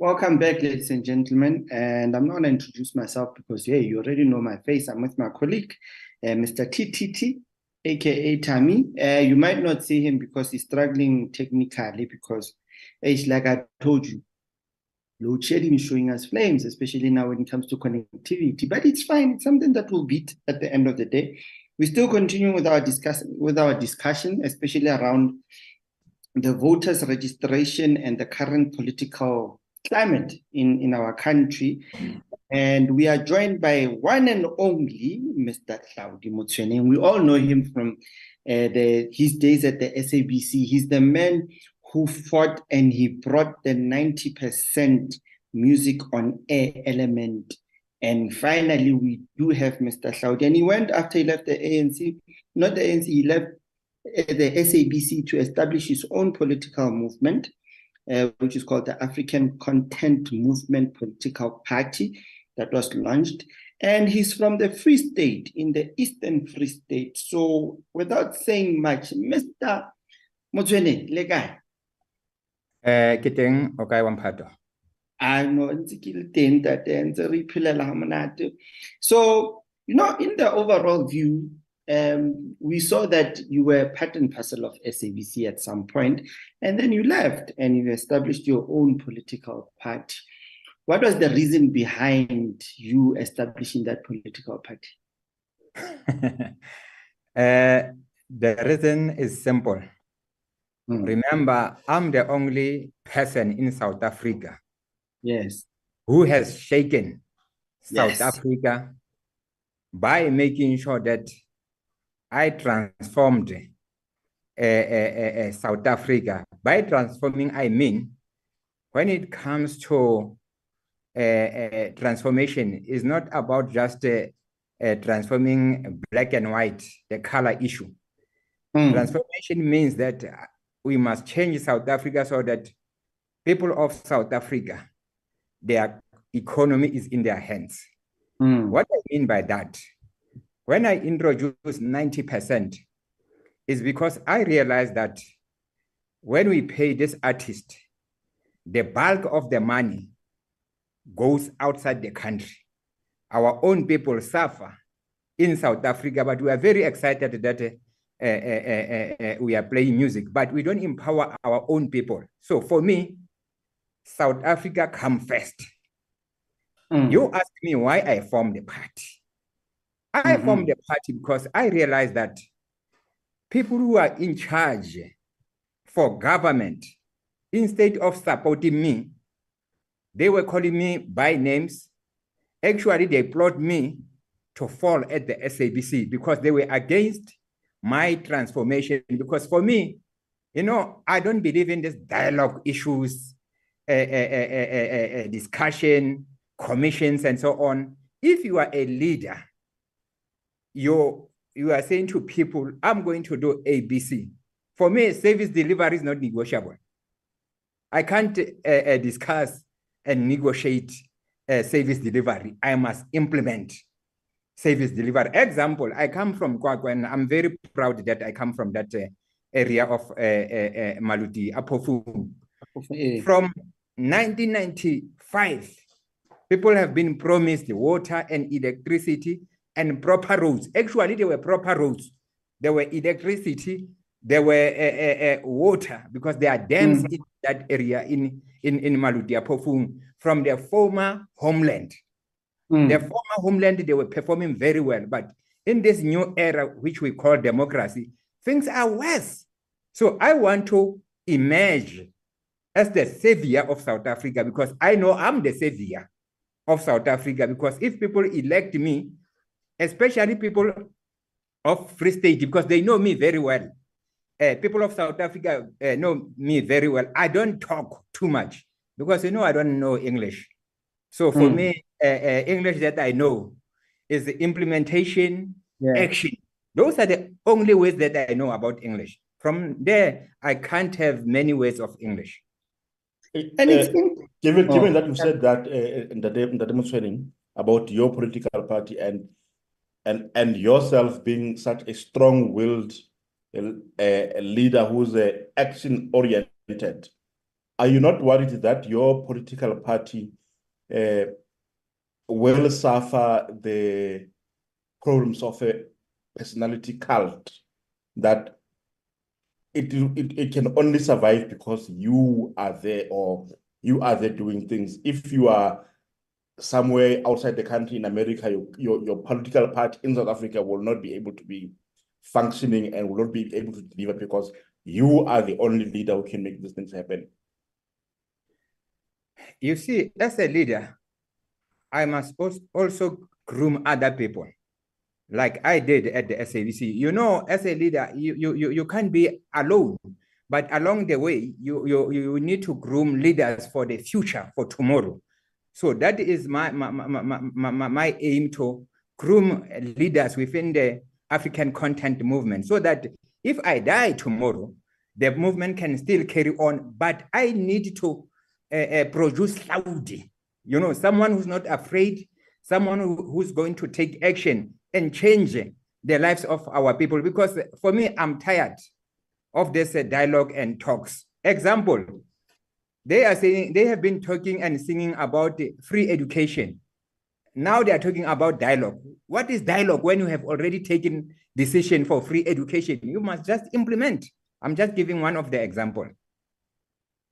Welcome back, ladies and gentlemen. And I'm not going to introduce myself because, yeah, you already know my face. I'm with my colleague, uh, Mr. TTT, aka Tammy. Uh, you might not see him because he's struggling technically because, it's like I told you, load shedding is showing us flames, especially now when it comes to connectivity. But it's fine. It's something that will beat at the end of the day. We still continue with our discuss with our discussion, especially around the voters registration and the current political climate in, in our country. And we are joined by one and only Mr. Hlaudi Motsoeneng. We all know him from uh, the, his days at the SABC. He's the man who fought and he brought the 90% music on air element. And finally, we do have Mr. Hlaudi. And he went after he left the ANC, not the ANC, he left the SABC to establish his own political movement, uh, which is called the African Content Movement Political Party, that was launched. And he's from the Free State, in the Eastern Free State. So, without saying much, Mr. Motsoeneng, le kae? Eh ke teng o kae wa mphato? I know ntse ke le teng tate ntse re iphelela ha monate. So, you know, in the overall view, um, we saw that you were part and parcel of SABC at some point, and then you left and you established your own political party. What was the reason behind you establishing that political party? uh, the reason is simple. Mm. Remember, I'm the only person in South Africa Yes. who has shaken South Yes. Africa by making sure that I transformed uh, uh, uh, South Africa. By transforming, I mean when it comes to uh, uh, transformation, it's not about just uh, uh, transforming black and white, the color issue. Mm. Transformation means that uh, we must change South Africa so that people of South Africa, their economy is in their hands. Mm. What I mean by that, when I introduce 90%, is because I realized that when we pay this artist, the bulk of the money goes outside the country. Our own people suffer in South Africa, but we are very excited that uh, uh, uh, uh, uh, we are playing music, but we don't empower our own people. So for me, South Africa come first. Mm. You ask me why I formed the party. I Mhm. formed the party because I realized that people who are in charge for government, instead of supporting me, they were calling me by names. Actually, they plot me to fall at the SABC because they were against my transformation. Because for me, you know, I don't believe in this dialogue issues, uh, uh, uh, discussion, commissions, and so on. If you are a leader, you you are saying to people, I'm going to do ABC. For me, service delivery is not negotiable. I can't uh, uh, discuss and negotiate uh, service delivery. I must implement service delivery. Example, I come from QwaQwa, and I'm very proud that I come from that uh, area of uh, uh, Maluti-a-Phofung. Eh, From 1995, people have been promised water and electricity and proper roads. Actually, there were proper roads. There were electricity. There were uh, uh, uh, water because there are dams Mm. in that area in in in Maluti-a-Phofung, from their former homeland. mm. Their former homeland, they were performing very well. But in this new era, which we call democracy, things are worse. So I want to emerge as the savior of South Africa because I know I'm the savior of South Africa. Because if people elect me, especially people of Free State, because they know me very well, uh, people of South Africa uh, know me very well. I don't talk too much because you know I don't know English. So for Mm. me, uh, uh, English that I know is the implementation, Yeah. action. Those are the only ways that I know about English. From there, I can't have many ways of English. And it's Uh, given given Oh. that you said that uh, in the de- in the demonstrating about your political party and and and yourself being such a strong-willed uh, leader who's uh, action-oriented, are you not worried that your political party uh, will suffer the problems of a personality cult that it, it it can only survive because you are there or you are there doing things? If you are somewhere outside the country in america your, your your political party in south africa will not be able to be functioning and will not be able to deliver because you are the only leader who can make these things happen You see, as a leader, I must also groom other people, like I did at the SABC. You know, as a leader, you you you, you can't be alone, but along the way, you you you need to groom leaders for the future, for tomorrow. So that is my my my, my, my, aim to groom leaders within the African content movement, so that if I die tomorrow, the movement can still carry on. But I need to uh, uh, produce Hlaudi, you know, someone who's not afraid, someone who, who's going to take action and change the lives of our people. Because for me, I'm tired of this uh, dialogue and talks. Example, they are saying they have been talking and singing about free education. Now they are talking about dialogue. What is dialogue when you have already taken decision for free education? You must just implement. I'm just giving one of the example.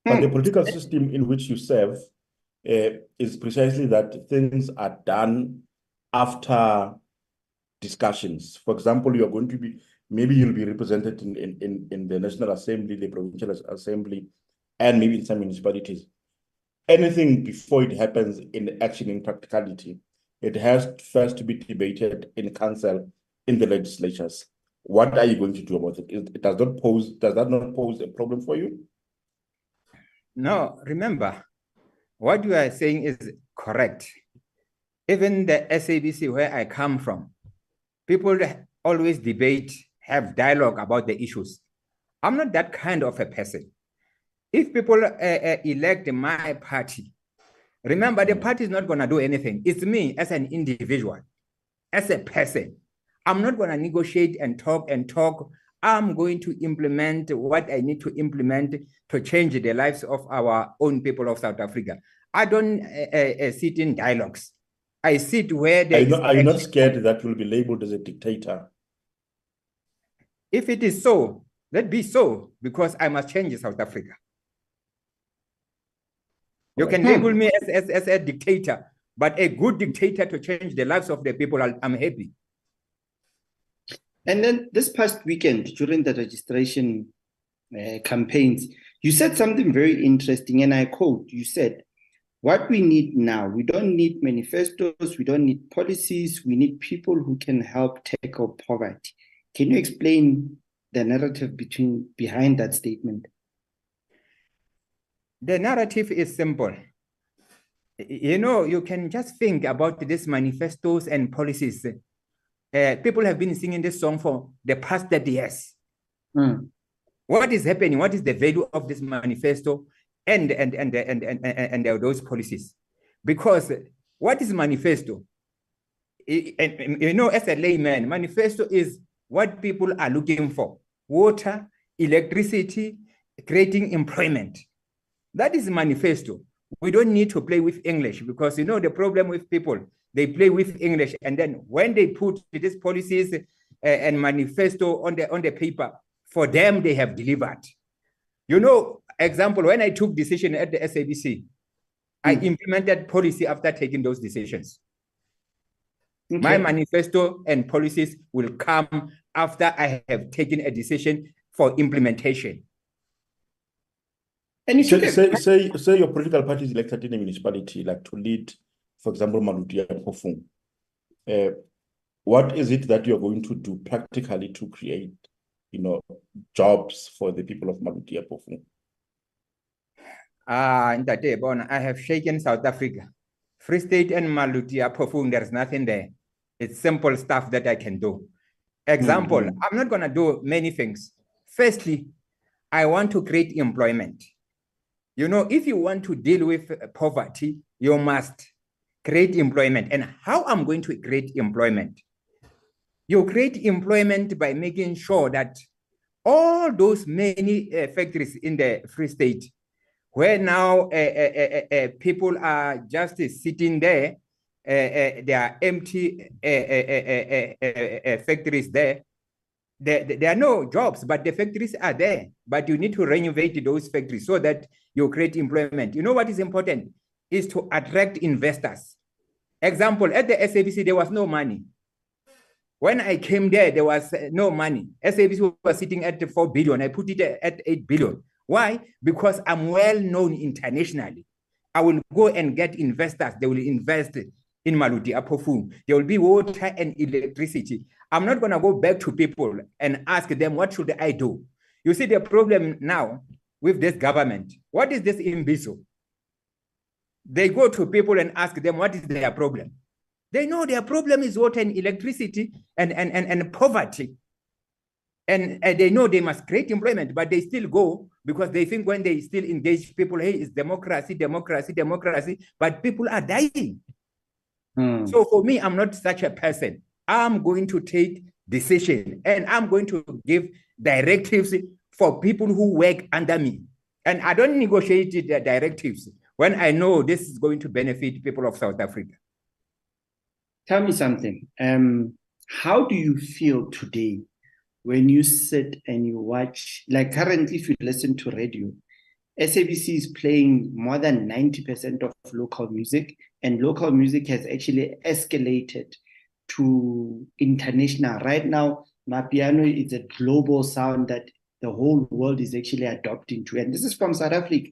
But the Hmm. political system in which you serve uh, is precisely that things are done after discussions. For example, you are going to be, maybe you'll be represented in, in, in, in the National Assembly, the Provincial Assembly, and maybe in some municipalities. Anything before it happens in action, in practicality, it has first to be debated in council, in the legislatures. What are you going to do about it? It, does not pose, does that not pose a problem for you? No, remember, what you are saying is correct. Even the SABC, where I come from, people always debate, have dialogue about the issues. I'm not that kind of a person. If people uh, uh, elect my party, remember the party is not going to do anything. It's me as an individual, as a person. I'm not going to negotiate and talk and talk. I'm going to implement what I need to implement to change the lives of our own people of South Africa. I don't uh, uh, uh, sit in dialogues. I sit where Are there you is not, are you not scared that you'll be labeled as a dictator? If it is so, let be so, because I must change South Africa. You can label me as, as, as a dictator, but a good dictator to change the lives of the people, I'm happy. And then this past weekend, during the registration uh, campaigns, you said something very interesting, and I quote, you said, what we need now, we don't need manifestos, we don't need policies, we need people who can help tackle poverty. Can you explain the narrative between behind that statement? The narrative is simple. You know, you can just think about these manifestos and policies. Uh, people have been singing this song for the past 30 years. Mm. What is happening? What is the value of this manifesto and and and and and, and, and those policies? Because what is manifesto? And- you know, as a layman, manifesto is what people are looking for: water, electricity, creating employment. That is manifesto. We don't need to play with English because you know the problem with people, they play with English, and then when they put these policies uh, and manifesto on the on the paper, for them they have delivered. You know, example, when I took decision at the SABC, I Mm. implemented policy after taking those decisions. My manifesto and policies will come after I have taken a decision for implementation. And if you Say, can, say, say, say your political party is elected in a municipality, like to lead, for example, Maluti-a-Phofung. Uh, what is it that you're going to do practically to create, you know, jobs for the people of Maluti-a-Phofung? Ah, Ntate Bona, I have shaken South Africa. Free State and Maluti-a-Phofung, there's nothing there. It's simple stuff that I can do. Example, Mhm. I'm not gonna do many things. Firstly, I want to create employment. You know, if you want to deal with uh, poverty, you must create employment. And how I'm going to create employment? You create employment by making sure that all those many uh, factories in the Free State where now uh, uh, uh, uh, people are just sitting there, uh, uh, there are empty uh, uh, uh, uh, uh, factories there. There, there are no jobs, but the factories are there. But you need to renovate those factories so that you create employment. You know what is important is to attract investors. Example, at the SABC, there was no money. When I came there, there was uh, no money. SABC was sitting at 4 billion. I put it at 8 billion. Why? Because I'm well known internationally. I will go and get investors. They will invest in Maluti-a-Phofung. There will be water and electricity. I'm not going to go back to people and ask them, what should I do? You see the problem now with this government. What is this imbizo? They go to people and ask them, what is their problem? They know their problem is water and electricity and, and, and, and poverty. And, and they know they must create employment, but they still go because they think when they still engage people, hey, it's democracy, democracy, democracy, but people are dying. Hmm. So for me, I'm not such a person. I'm going to take decision and I'm going to give directives for people who work under me. And I don't negotiate the directives when I know this is going to benefit people of South Africa. Tell me something. Um, how do you feel today when you sit and you watch? Like currently, if you listen to radio, SABC is playing more than 90% of local music, and local music has actually escalated to international. Right now, Amapiano is a global sound that the whole world is actually adopting to. And this is from South Africa.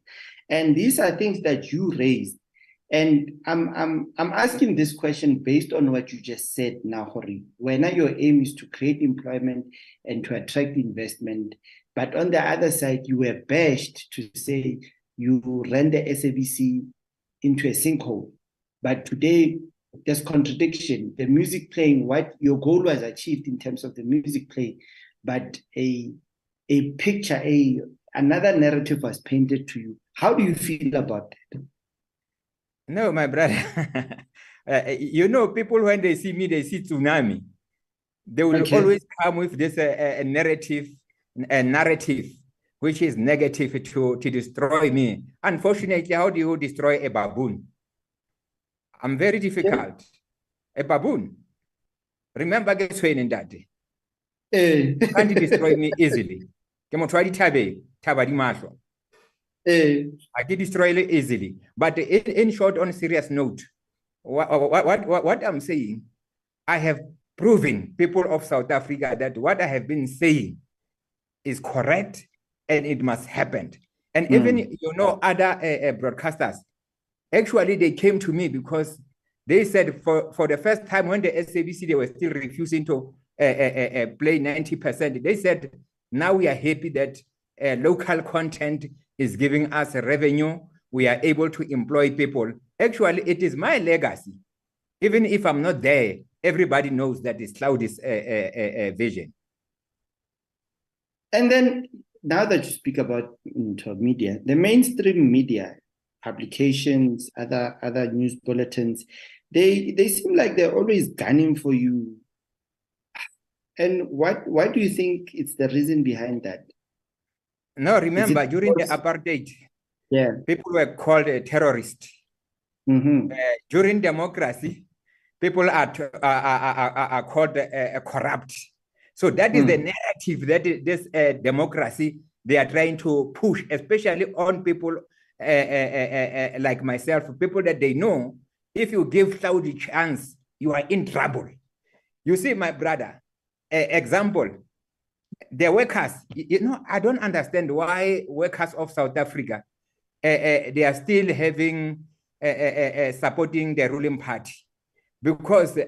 And these are things that you raised. And I'm I'm I'm asking this question based on what you just said now, Hori. When your aim is to create employment and to attract investment, but on the other side, you were bashed to say you ran the SABC into a sinkhole. But today, there's contradiction. The music playing, what your goal was achieved in terms of the music play, but a a picture, a another narrative was painted to you. How do you feel about that? No, my brother. uh, you know, people when they see me, they see tsunami. They will Okay. always come with this uh, uh, narrative, a narrative which is negative to to destroy me. Unfortunately, how do you destroy a baboon? I'm very difficult. A baboon. Remember, get that day. Eh, You can't destroy me easily. Ke motho wa dithabeng, thaba di mahlo. eh, I did destroy it easily. But in, in short, on serious note, what, what, what, what I'm saying, I have proven people of South Africa that what I have been saying is correct and it must happen. And Hmm. even, you know, other uh, uh, broadcasters, actually, they came to me because they said for, for the first time when the SABC, they were still refusing to uh, uh, uh, uh, play 90%. They said, now we are happy that uh, local content is giving us revenue. We are able to employ people. Actually, it is my legacy. Even if I'm not there, everybody knows that it's Hlaudi's uh, uh, vision. And then now that you speak about media, the mainstream media, publications, other other news bulletins, they they seem like they're always gunning for you. And what what do you think it's the reason behind that? No, remember, during the apartheid, Yeah. people were called a terrorist. hmm Uh, during democracy, people are, t- are, are, are, are- called uh, uh, corrupt. So that is the narrative that this uh, democracy they are trying to push, especially on people uh, uh, uh, uh, uh, like myself, people that they know. If you give Hlaudi chance, you are in trouble. You see, my brother, uh, example, the workers, you know, I don't understand why workers of South Africa, uh, uh, they are still having, uh, uh, uh, uh, supporting the ruling party because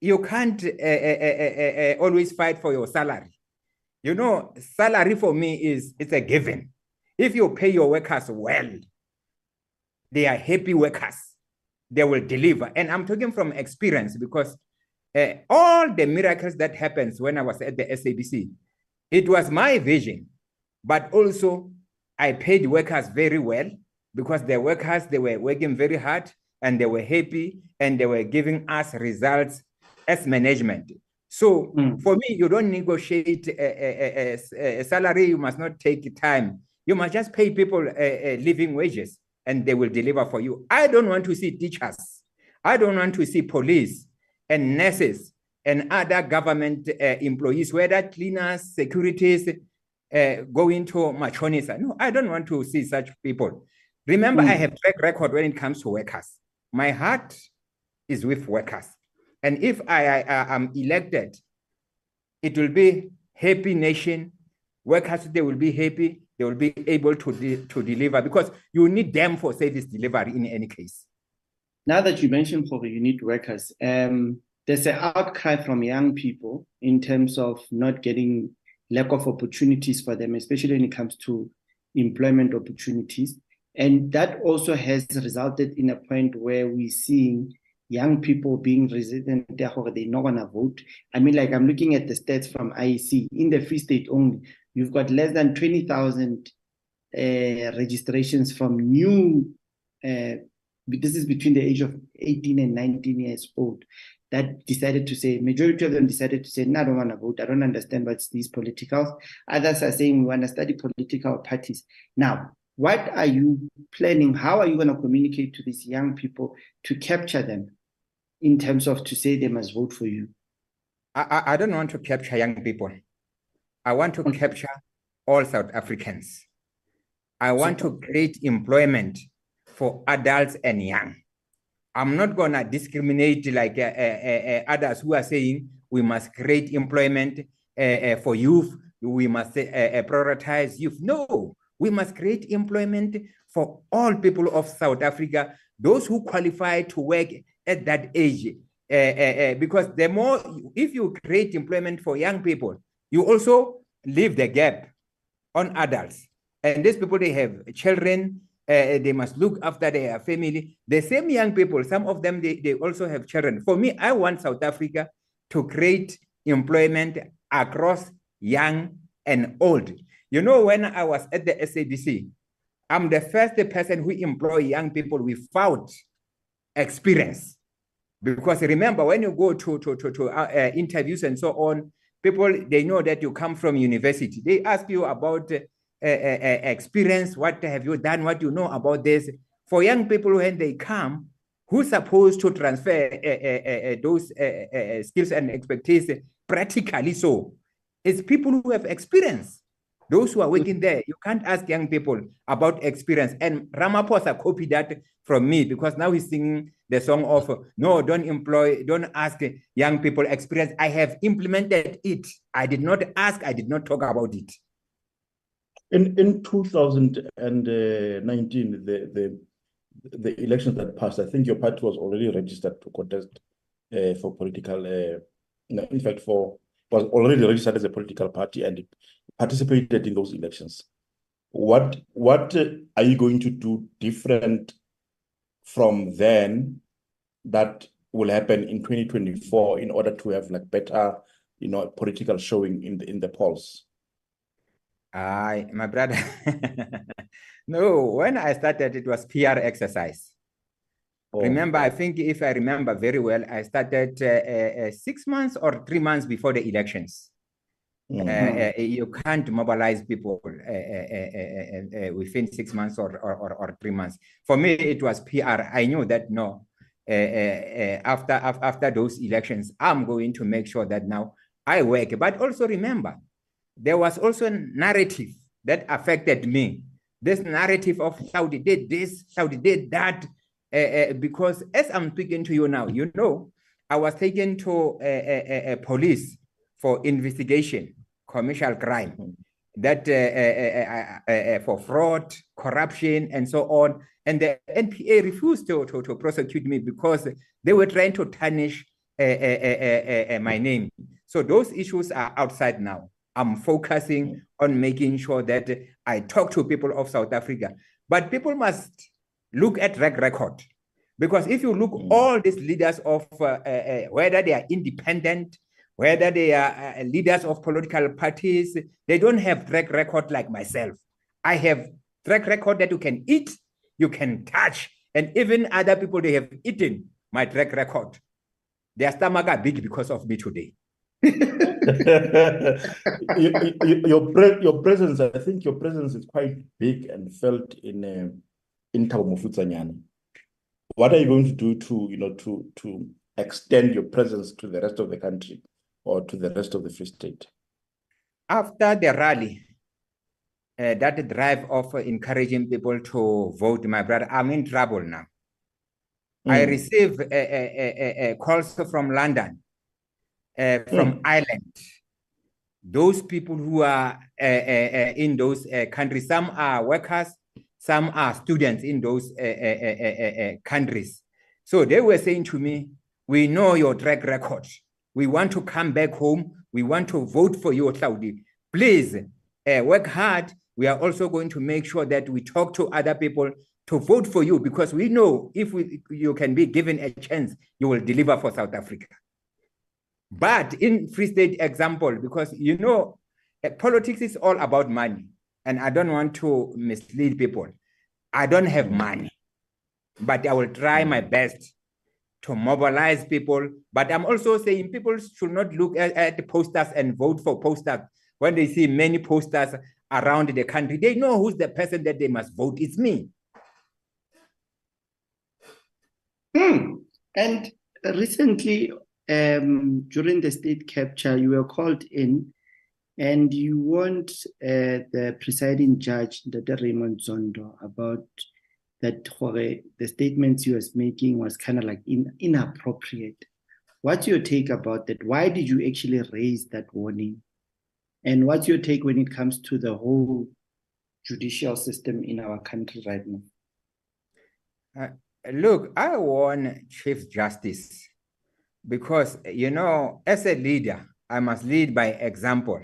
you can't uh, uh, uh, uh, uh, always fight for your salary. You know, salary for me is it's a given. If you pay your workers well, they are happy workers. They will deliver. And I'm talking from experience because uh, all the miracles that happens when I was at the SABC, it was my vision, but also I paid workers very well because the workers they were working very hard and they were happy and they were giving us results as management. So Mm. for me, you don't negotiate a, a- a- a- a salary. You must not take time. You must just pay people uh, uh, living wages and they will deliver for you. I don't want to see teachers. I don't want to see police and nurses and other government uh, employees, whether cleaners, securities, uh, go into mashonisa. No, I don't want to see such people. Remember, Mm. I have track record when it comes to workers. My heart is with workers. And if I, I, I am elected, it will be happy nation. Workers, they will be happy. They will be able to, de- to deliver because you need them for service delivery in any case. Now that you mentioned for you need workers, um, there's an outcry from young people in terms of not getting lack of opportunities for them, especially when it comes to employment opportunities. And that also has resulted in a point where we're seeing young people being resident or they're not gonna vote. I mean, like I'm looking at the stats from IEC in the Free State only, you've got less than 20,000 uh, registrations from new uh, this is between the age of 18 and 19 years old that decided to say majority of them decided to say no i don't want to vote i don't understand what's these politicals others are saying we want to study political parties now what are you planning how are you going to communicate to these young people to capture them in terms of to say they must vote for you I, I, don't want to capture young people. I want to Okay. capture all South Africans. I want to create employment for adults and young. I'm not going to discriminate like uh, uh, uh, others who are saying we must create employment uh, uh, for youth, we must uh, uh, prioritize youth. No, we must create employment for all people of South Africa, those who qualify to work at that age. Uh, uh, uh, because the more, if you create employment for young people, you also leave the gap on adults. And these people, they have children, uh, they must look after their family. The same young people, some of them, they, they also have children. For me, I want South Africa to create employment across young and old. You know, when I was at the SABC, I'm the first person who employ young people without experience. Because remember, when you go to, to, to, to uh, uh, interviews and so on, people, they know that you come from university. They ask you about experience, what have you done, what you know about this. For young people, when they come, who's supposed to transfer uh, uh, uh, those skills and expertise practically so? It's people who have experience. Those who are working there, you can't ask young people about experience. And Ramaphosa copied that from me because now he's singing the song of no, don't employ, don't ask young people experience. I have implemented it. I did not ask, I did not talk about it. In in 2019, the the the elections that passed, I think your party was already registered to contest uh, for political. Uh, in fact, for was already registered as a political party and participated in those elections. What what are you going to do different from then that will happen in 2024 in order to have like better, you know, political showing in the in the polls? I, my brother, no, when I started, it was PR exercise. Or- Remember, I think if I remember very well, I started uh, uh, uh, six months or three months before the elections. Mm. Uh, uh, you can't mobilize people uh, uh, uh, uh, uh, within six months or, or, or, or three months. For me, it was PR. I knew that no, uh, uh, uh, after, after those elections, I'm going to make sure that now I work. But also remember, there was also a narrative that affected me. This narrative of Hlaudi did this, Hlaudi did that, uh, uh, because as I'm speaking to you now, you know, I was taken to uh, uh, uh, police for investigation, commercial crime, that uh, uh, uh, uh, uh, for fraud, corruption, and so on. And the NPA refused to, to, to prosecute me because they were trying to tarnish uh, uh, uh, uh, uh, my name. So those issues are outside now. I'm focusing on making sure that I talk to people of South Africa. But people must look at track record. Because if you look Mm. all these leaders of uh, uh, uh, whether they are independent, whether they are uh, leaders of political parties, they don't have track record like myself. I have track record that you can eat, you can touch, and even other people they have eaten my track record. Their stomach are big because of me today. You- you- you- Your pre- your presence, I think your presence is quite big and felt in uh, in Thabo Mofutsanyana. What are you going to do to, you know, to to extend your presence to the rest of the country or to the rest of the Free State? After the rally, uh, that drive of encouraging people to vote, my brother, I'm in trouble now. I Mm. receive uh, uh, uh, uh, calls from London, uh, from Ireland. Those people who are uh, uh, uh, in those uh, countries, some are workers, some are students in those uh, countries. So they were saying to me, We know your track record. We want to come back home. We want to vote for you, Hlaudi. Please uh, work hard. We are also going to make sure that we talk to other people to vote for you because we know if we, you can be given a chance, you will deliver for South Africa. But in Free State example, because you know, politics is all about money, and I don't want to mislead people. I don't have money, but I will try my best to mobilize people. But I'm also saying people should not look at, at posters and vote for posters. When they see many posters around the country, they know who's the person that they must vote. It's me. Hmm. And recently, um, during the state capture, you were called in and you warned uh, the presiding judge, Dr. Raymond Zondo, about that the statements you was making was kind of like in, inappropriate. What's your take about that? Why did you actually raise that warning? And what's your take when it comes to the whole judicial system in our country right now? Look, I want Chief Justice because, you know, as a leader, I must lead by example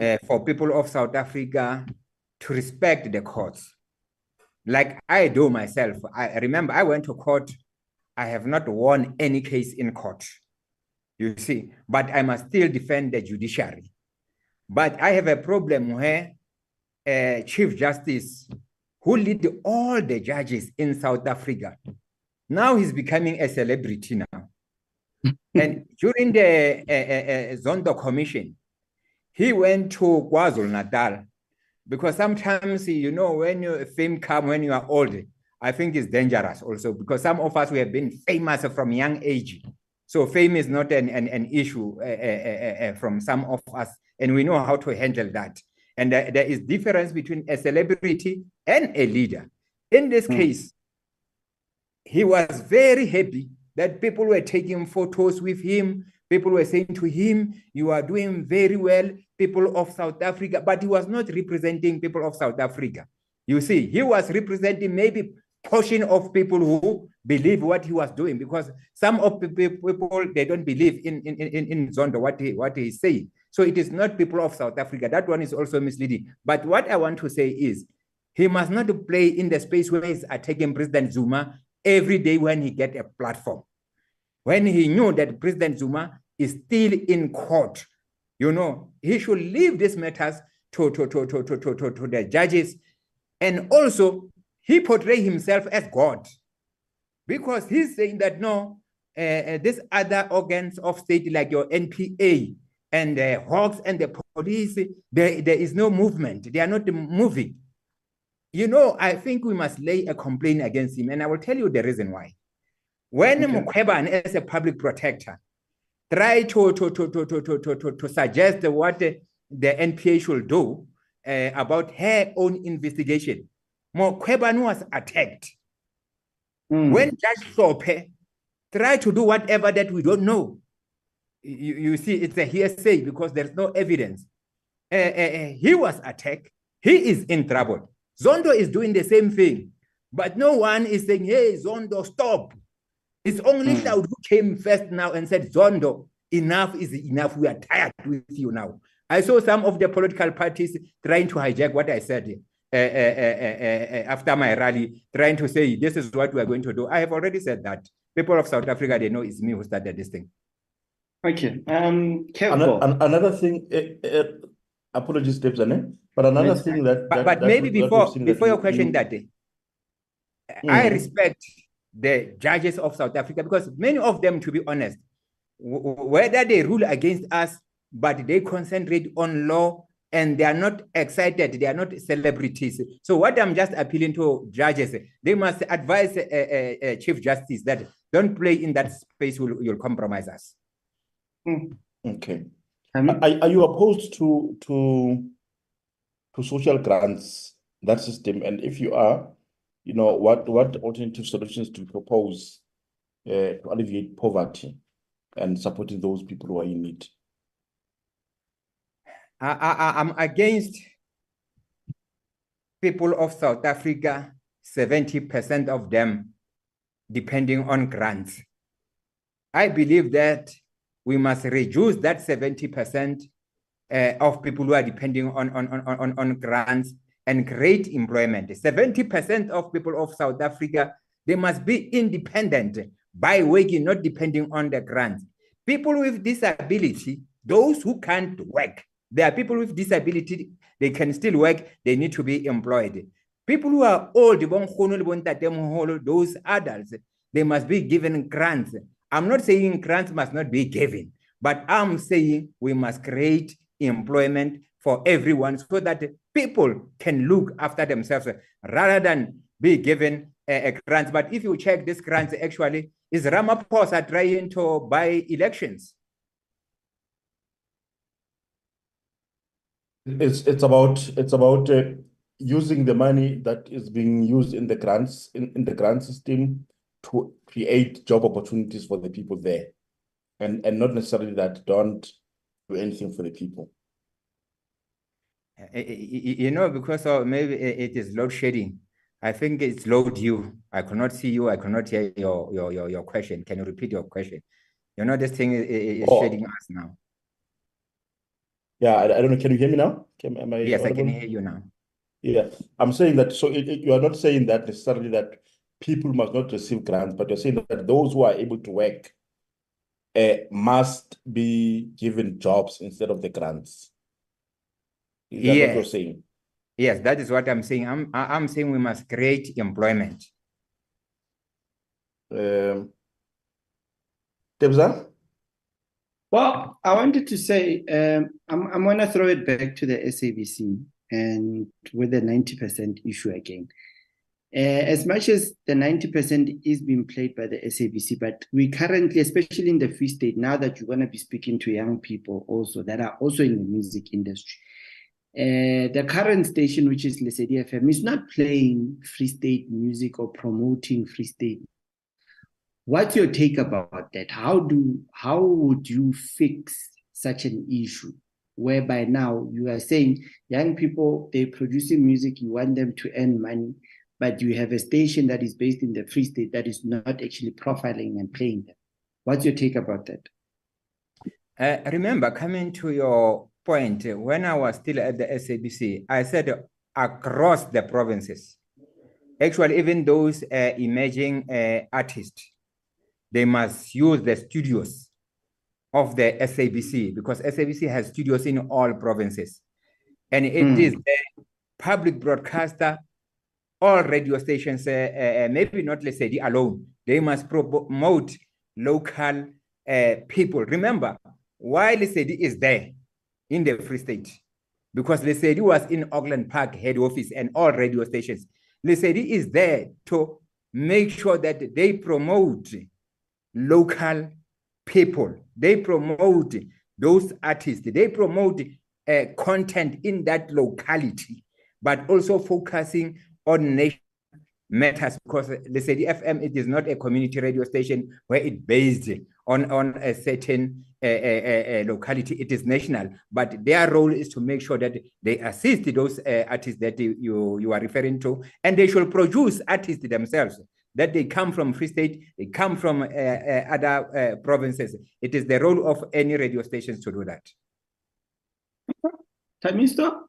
uh, for people of South Africa to respect the courts. Like I do myself. I remember I went to court. I have not won any case in court. You see, but I must still defend the judiciary. But I have a problem where uh, Chief Justice, who lead all the judges in South Africa, now he's becoming a celebrity now. And during the uh, Zondo Commission, he went to KwaZulu Natal because sometimes you know when you fame come when you are old, I think it's dangerous also because some of us we have been famous from young age. So fame is not an, an, an issue uh, uh, uh, from some of us, and we know how to handle that. And there is difference between a celebrity and a leader. In this Hmm. case, he was very happy that people were taking photos with him. People were saying to him, You are doing very well, people of South Africa. But he was not representing people of South Africa. You see, he was representing maybe portion of people who believe what he was doing because some of the people they don't believe in in in, in Zondo what he what he saying. So it is not people of South Africa. That one is also misleading. But what I want to say is he must not play in the space where he's attacking President Zuma every day when he get a platform. When he knew that President Zuma is still in court, you know, he should leave these matters to, to, to, to, to, to, to, to the judges. And also, he portray himself as God because he's saying that no, uh, uh, these other organs of state like your NPA and the Hawks and the police, there, there is no movement. They are not moving. You know, I think we must lay a complaint against him, and I will tell you the reason why. When Okay. Mkhwebane, as a public protector, tried to, to, to, to, to, to, to, to, suggest what the, the NPA should do uh, about her own investigation, Mkhwebane was attacked. Hmm. When Judge Hlophe tried to do whatever that we don't know, you, you see, it's a hearsay because there's no evidence. Uh, uh, uh, he was attacked. He is in trouble. Zondo is doing the same thing, but no one is saying, "Hey, Zondo, stop." It's only Hmm. Cloud who came first now and said, "Zondo, enough is enough. We are tired with you now." I saw some of the political parties trying to hijack what I said uh, uh, uh, uh, uh, after my rally, trying to say this is what we are going to do. I have already said that. People of South Africa, they know it's me who started this thing. Okay. Um, Kevo. Ano- an- Another thing, eh, eh, apologies, Debzane, but another Yes. thing that. But, that- but that maybe before before your question, that day, I Mm. respect the judges of South Africa because many of them, to be honest, whether they rule against us, but they concentrate on law and they are not excited, they are not celebrities. So, what I'm just appealing to judges, they must advise uh, uh, uh, Chief Justice that don't play in that space, will you'll compromise us. Okay. Are, are you opposed to to to social grants, that system? And if you are, you know, what what alternative solutions do you propose uh, to alleviate poverty and supporting those people who are in need? I, I, I'm against people of South Africa, 70% of them depending on grants. I believe that we must reduce that 70% uh, of people who are depending on, on, on, on, on grants and create employment. 70% of people of South Africa, they must be independent by working, not depending on the grants. People with disability, those who can't work, there are people with disability, they can still work, they need to be employed. People who are old, those adults, they must be given grants. I'm not saying grants must not be given, but I'm saying we must create employment for everyone so that people can look after themselves rather than be given a, a grant. But if you check this grant, actually, is Ramaphosa trying to buy elections? It's it's about it's about uh, using the money that is being used in the grants in, in the grant system to create job opportunities for the people there, and and not necessarily that don't do anything for the people. Y- y- y- You know, because of maybe it is load shedding. I think it's load you I cannot see you. I cannot hear your your your, your question. Can you repeat your question? You know, this thing is, is Oh. shedding us now. Yeah, I, I don't know. Can you hear me now? Can, am I Yes, I can hear you now. Yeah, I'm saying that. So it, it- you are not saying that necessarily that people must not receive grants, but you're saying that those who are able to work uh, must be given jobs instead of the grants. Is that what you're Yes. saying? Yes, that is what I'm saying. I'm I- I'm saying we must create employment. Um, Tebza? Well, I wanted to say, um, I'm, I'm going to throw it back to the SABC and with the 90% issue again. Uh, as much as the 90% is being played by the SABC, but we currently, especially in the Free State, now that you're going to be speaking to young people also that are also in the music industry, uh, the current station, which is Lesedi FM, is not playing Free State music or promoting Free State What's your take about that? How do how would you fix such an issue whereby now you are saying young people they're producing music, you want them to earn money, but you have a station that is based in the Free State that is not actually profiling and playing them. What's your take about that? Uh, remember, coming to your point, when I was still at the SABC, I said across the provinces, actually, even those uh, emerging uh, artists, they must use the studios of the SABC because SABC has studios in all provinces. And it Mm. is the public broadcaster, all radio stations, uh, uh, uh, maybe not Lesedi alone, they must promote local people. Remember, why Lesedi is there in the Free State? Because Lesedi was in Auckland Park head office and all radio stations. Lesedi is there to make sure that they promote local people. They promote those artists. They promote uh, content in that locality, but also focusing on nation matters because Lesedi FM it is not a community radio station where it based on on a certain uh, uh, uh, locality. It is national, but their role is to make sure that they assist those uh, artists that you, you are referring to, and they should produce artists themselves that they come from Free State, they come from uh, uh, other provinces. It is the role of any radio stations to do that. Tamisto?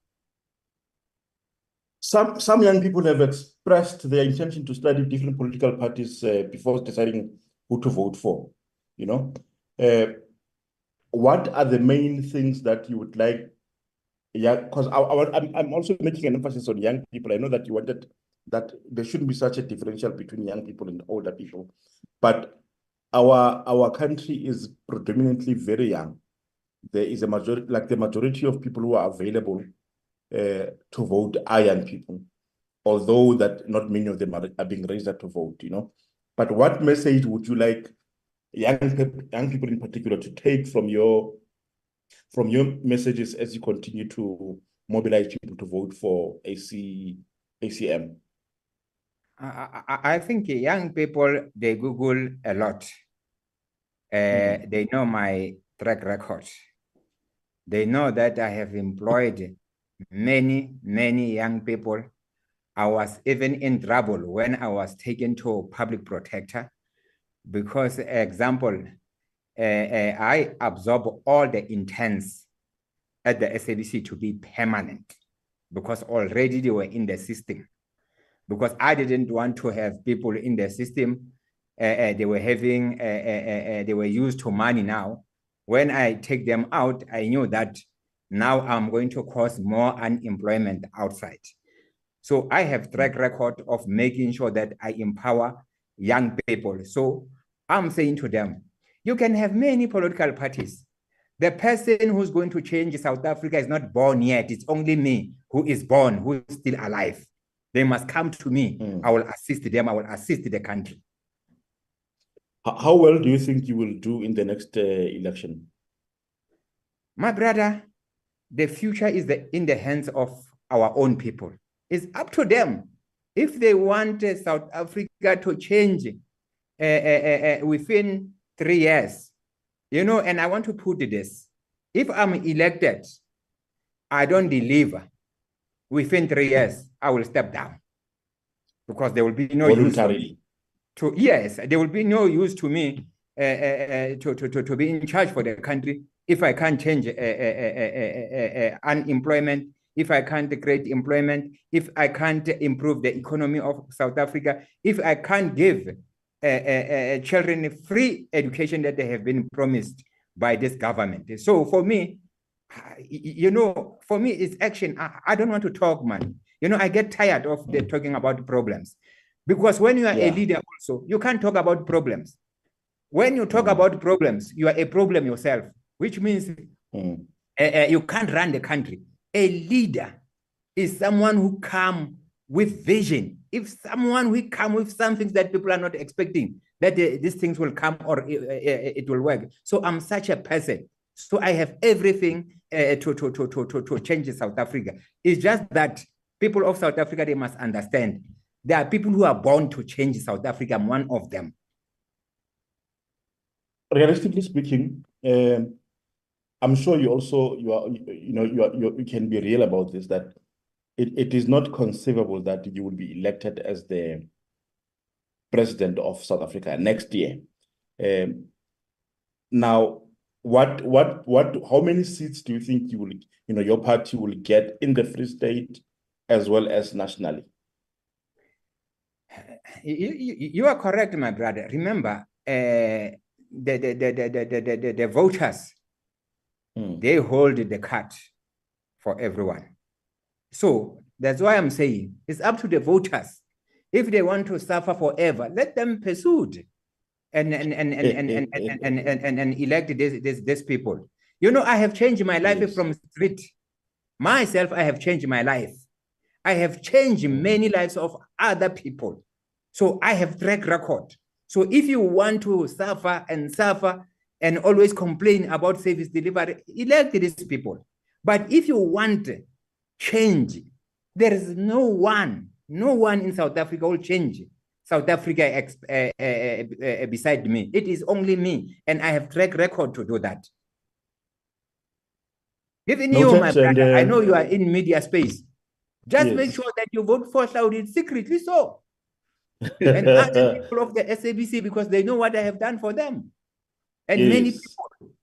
Some some young people have expressed their intention to study different political parties uh, before deciding who to vote for. You know, uh, what are the main things that you would like? Yeah, because I, I, I'm I'm also making an emphasis on young people. I know that you wanted that there shouldn't be such a differential between young people and older people, but our our country is predominantly very young. There is a majority, like the majority of people who are available to vote are young people, although that not many of them are, are being raised to vote, you know. But what message would you like young, young people in particular to take from your from your messages as you continue to mobilize people to vote for AC ACM? I, I, I think young people they Google a lot. Uh, mm. They know my track record. They know that I have employed many, many young people. I was even in trouble when I was taken to public protector because, example, uh, uh, I absorb all the intents at the SABC to be permanent because already they were in the system. Because I didn't want to have people in the system. Uh, uh they were having, uh, uh, they were used to money now. When I take them out, I knew that now I'm going to cause more unemployment outside. So I have track record of making sure that I empower young people. So I'm saying to them, you can have many political parties. The person who's going to change South Africa is not born yet. It's only me who is born, who is still alive. They must come to me. Mm. I will assist them. I will assist the country. How well do you think you will do in the next uh, election? My brother, the future is the, in the hands of our own people. It's up to them. If they want uh, South Africa to change uh, uh, uh, uh within three years, you know, and I want to put this if I'm elected, I don't deliver within three years, I will step down because there will be no use to yes, there will be no use to me uh, to, to, to, to be in charge for the country if I can't change uh, uh, unemployment, if I can't create employment, if I can't improve the economy of South Africa, if I can't give children free education that they have been promised by this government. So for me, you know, for me, it's action. I, I don't want to talk, man. You know, I get tired of the talking about problems. Because when you are yeah. a leader, also, you can't talk about problems. When you talk mm. about problems, you are a problem yourself, which means mm. uh, uh, you can't run the country. A leader is someone who come with vision. If someone who come with something that people are not expecting, that uh, these things will come or it will work. So I'm such a person. So I have everything to, to, to, to, to, to change South Africa. It's just that people of South Africa, they must understand there are people who are born to change South Africa. I'm one of them. Realistically speaking, I'm sure you also you are you know you are you can be real about this that it, it is not conceivable that you will be elected as the president of South Africa next year. Um, now, what what what how many seats do you think you will you know your party will get in the Free State as well as nationally? you, you, you are correct, my brother. Remember, uh, the, the, the, the, the, the, the voters, mm. they hold the cut for everyone. So that's why I'm saying it's up to the voters. If they want to suffer forever, let them pursue and and and and and and, and, and, and, and, elect these, these, these people. You know, I have changed my life yes. from street. Myself, I have changed my life. I have changed many lives of other people. So I have track record. So if you want to suffer and suffer and always complain about service delivery, elect these people. But if you want change, there is no one, no one in South Africa will change South Africa uh, uh, uh, beside me. It is only me, and I have track record to do that. Even no you, my brother, I know you are in media space. Just yes. make sure that you vote for Hlaudi secretly so and other people of the SABC because they know what I have done for them. And yes. many people,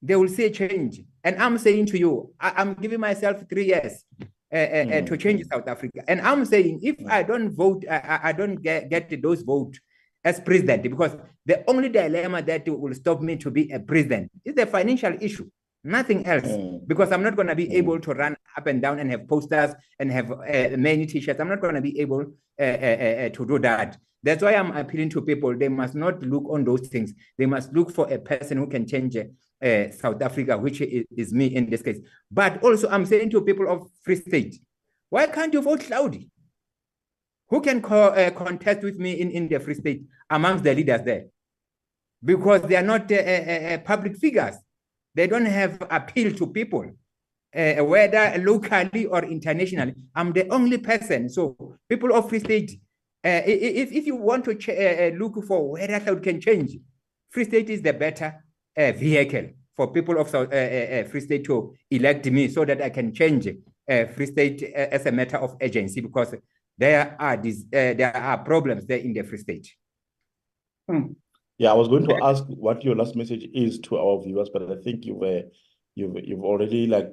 they will say change. And I'm saying to you, I, am giving myself three years uh, uh, mm. to change South Africa. And I'm saying if mm. I don't vote, I, I don't get, get those votes as president, because the only dilemma that will stop me to be a president is the financial issue nothing else mm. because i'm not going to be mm. able to run up and down and have posters and have uh, many t-shirts i'm not going to be able uh, uh, uh, to do that That's why I'm appealing to people. They must not look on those things. They must look for a person who can change uh, South Africa, which is, is me in this case. But also, I'm saying to people of Free State, why can't you vote Hlaudi? Who can co uh, contest with me in, in the Free State amongst the leaders there? Because they are not uh, uh, uh public figures. They don't have appeal to people, uh, whether locally or internationally. I'm the only person. So people of Free State, uh, if, if you want to uh, look for whether Hlaudi can change, Free State is the better uh, vehicle for people of South, uh, uh, Free State to elect me so that I can change Free State as a matter of agency because there are these, there are problems there in the Free State. Hmm. Yeah, I was going to ask what your last message is to our viewers, but I think you've uh, you've you've already like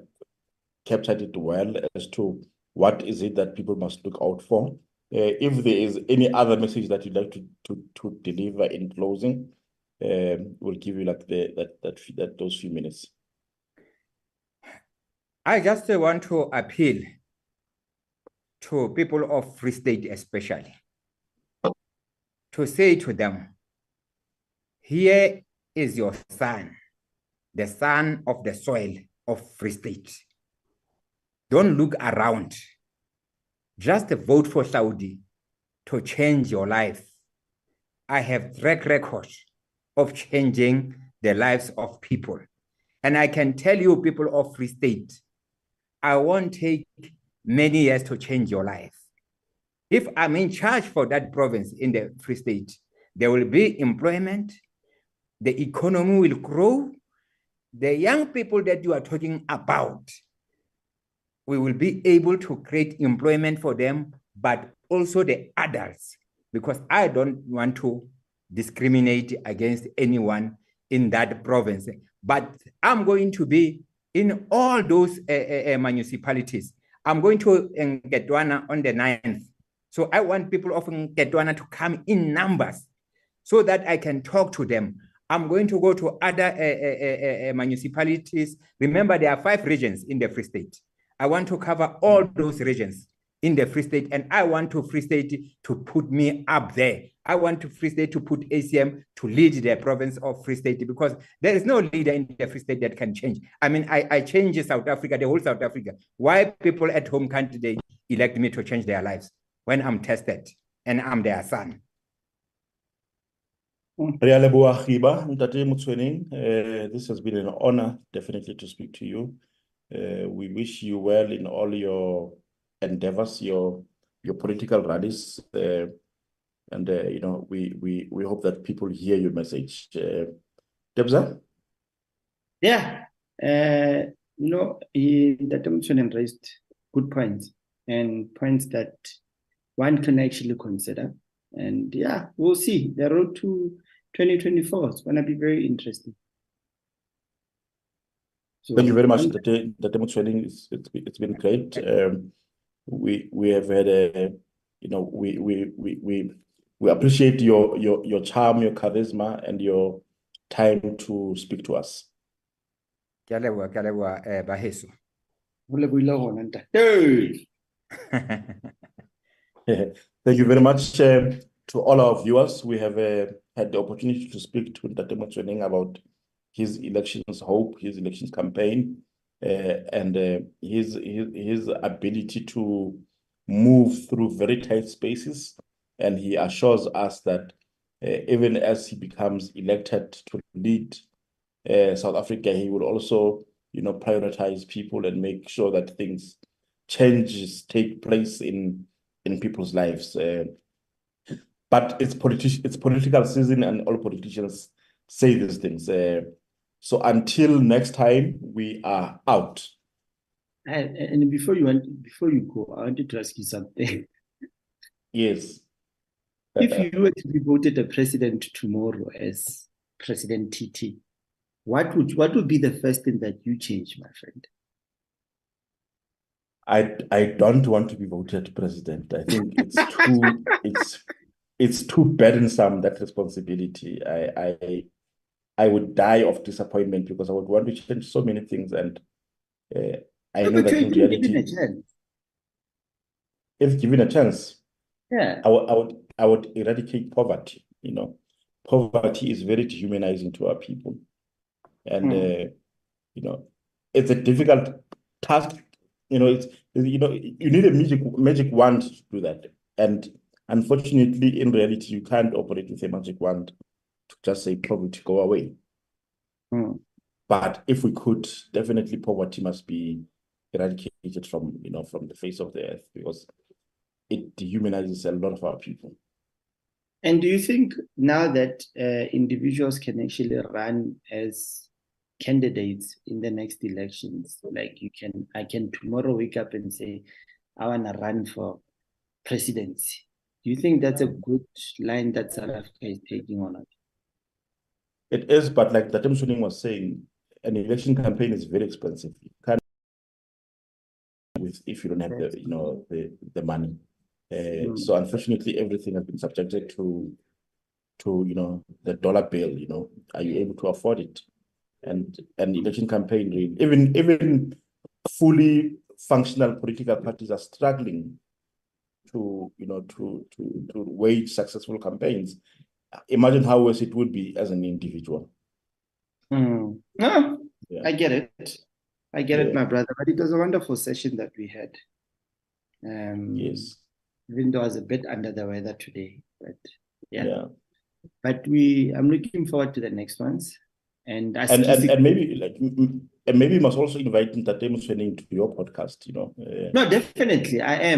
captured it well as to what is it that people must look out for. Uh, if there is any other message that you'd like to deliver in closing, um, we'll give you like the that that that those few minutes. I just want to appeal to people of Free State, especially, to say to them here is your son, the son of the soil of Free State. Don't look around. Just vote for Hlaudi to change your life. I have track record of changing the lives of people. And I can tell you, people of Free State, I won't take many years to change your life. If I'm in charge for that province in the Free State, there will be employment, the economy will grow. The young people that you are talking about, we will be able to create employment for them, but also the adults, because I don't want to discriminate against anyone in that province. But I'm going to be in all those uh, uh, municipalities. I'm going to Ngetwana on the 9th. So I want people of Ngetwana to come in numbers so that I can talk to them. I'm going to go to other uh, municipalities. Remember, there are five regions in the Free State. I want to cover all those regions in the Free State, and I want to Free State to put me up there. I want to Free State to put ACM to lead the province of Free State because there is no leader in the Free State that can change. I mean, I, I change South Africa, the whole South Africa. Why people at home can't they elect me to change their lives when I'm tested and I'm their son? Uh, this has been an honor, definitely, to speak to you. Uh, we wish you well in all your endeavors, your your political rallies, uh, and uh, you know we we we hope that people hear your message. Uh, Debza. Yeah, uh, you know, he, Ntate Motsoeneng raised good points and points that one can actually consider. And yeah, we'll see. The road to 2024 is going to be very interesting. So, Thank you very much. The, the demo training is it's, it's been great. Um, we we have had a you know we we we we we appreciate your your your charm, your charisma, and your time to speak to us. Ke leboha ke leboha eh baheso. Ho lebohile hona ntate. Thank you very much uh, to all our viewers. We have uh, had the opportunity to speak to Ntate Motsoeneng about his elections hope, his elections campaign, uh, and uh, his, his his ability to move through very tight spaces. And he assures us that uh, even as he becomes elected to lead South Africa, he will also, you know, prioritize people and make sure that things changes take place in in people's lives. Uh, but it's politi- it's political season and all politicians say these things. Uh, so until next time, we are out. And, and before you went, before you go, I wanted to ask you something. Yes. if you were to be voted a president tomorrow as President TT, what would what would be the first thing that you change, my friend? I I don't want to be voted president. I think it's too it's it's too burdensome that responsibility. I I I would die of disappointment because I would want to change so many things, and uh, I know that in reality, given a chance. if given a chance, yeah, I would I would I would eradicate poverty, you know. Poverty is very dehumanizing to our people. And, Mm. uh, you know, it's a difficult task, you know, it's, you know, you need a magic, magic wand to do that. And unfortunately, in reality, you can't operate with a magic wand to just say poverty go away. Mm. But if we could, definitely poverty must be eradicated from, you know, from the face of the earth because it dehumanizes a lot of our people. And do you think now that uh, individuals can actually run as candidates in the next elections, like you can, I can tomorrow wake up and say, I want to run for presidency. Do you think that's a good line that South Africa is taking on? It is, but like Ntate Motsoeneng was saying, an election campaign is very expensive. You can't with if you don't have the, you know, the, the money. Uh, Mm. so unfortunately, everything has been subjected to, to, you know, the dollar bill, you know, are you able to afford it? And an election campaign, really, even, even fully functional political parties are struggling to, you know, to, to, to wage successful campaigns. Imagine how worse it would be as an individual. Hmm. No, Yeah. I get it. I get it, my brother. But it was a wonderful session that we had. Um, Yes, Even though I was a bit under the weather today, but yeah. yeah. But we, I'm looking forward to the next ones. And I And, and, and maybe like, and maybe you must also invite Ntate Motsoeneng to your podcast, you know. uh, no, definitely I am.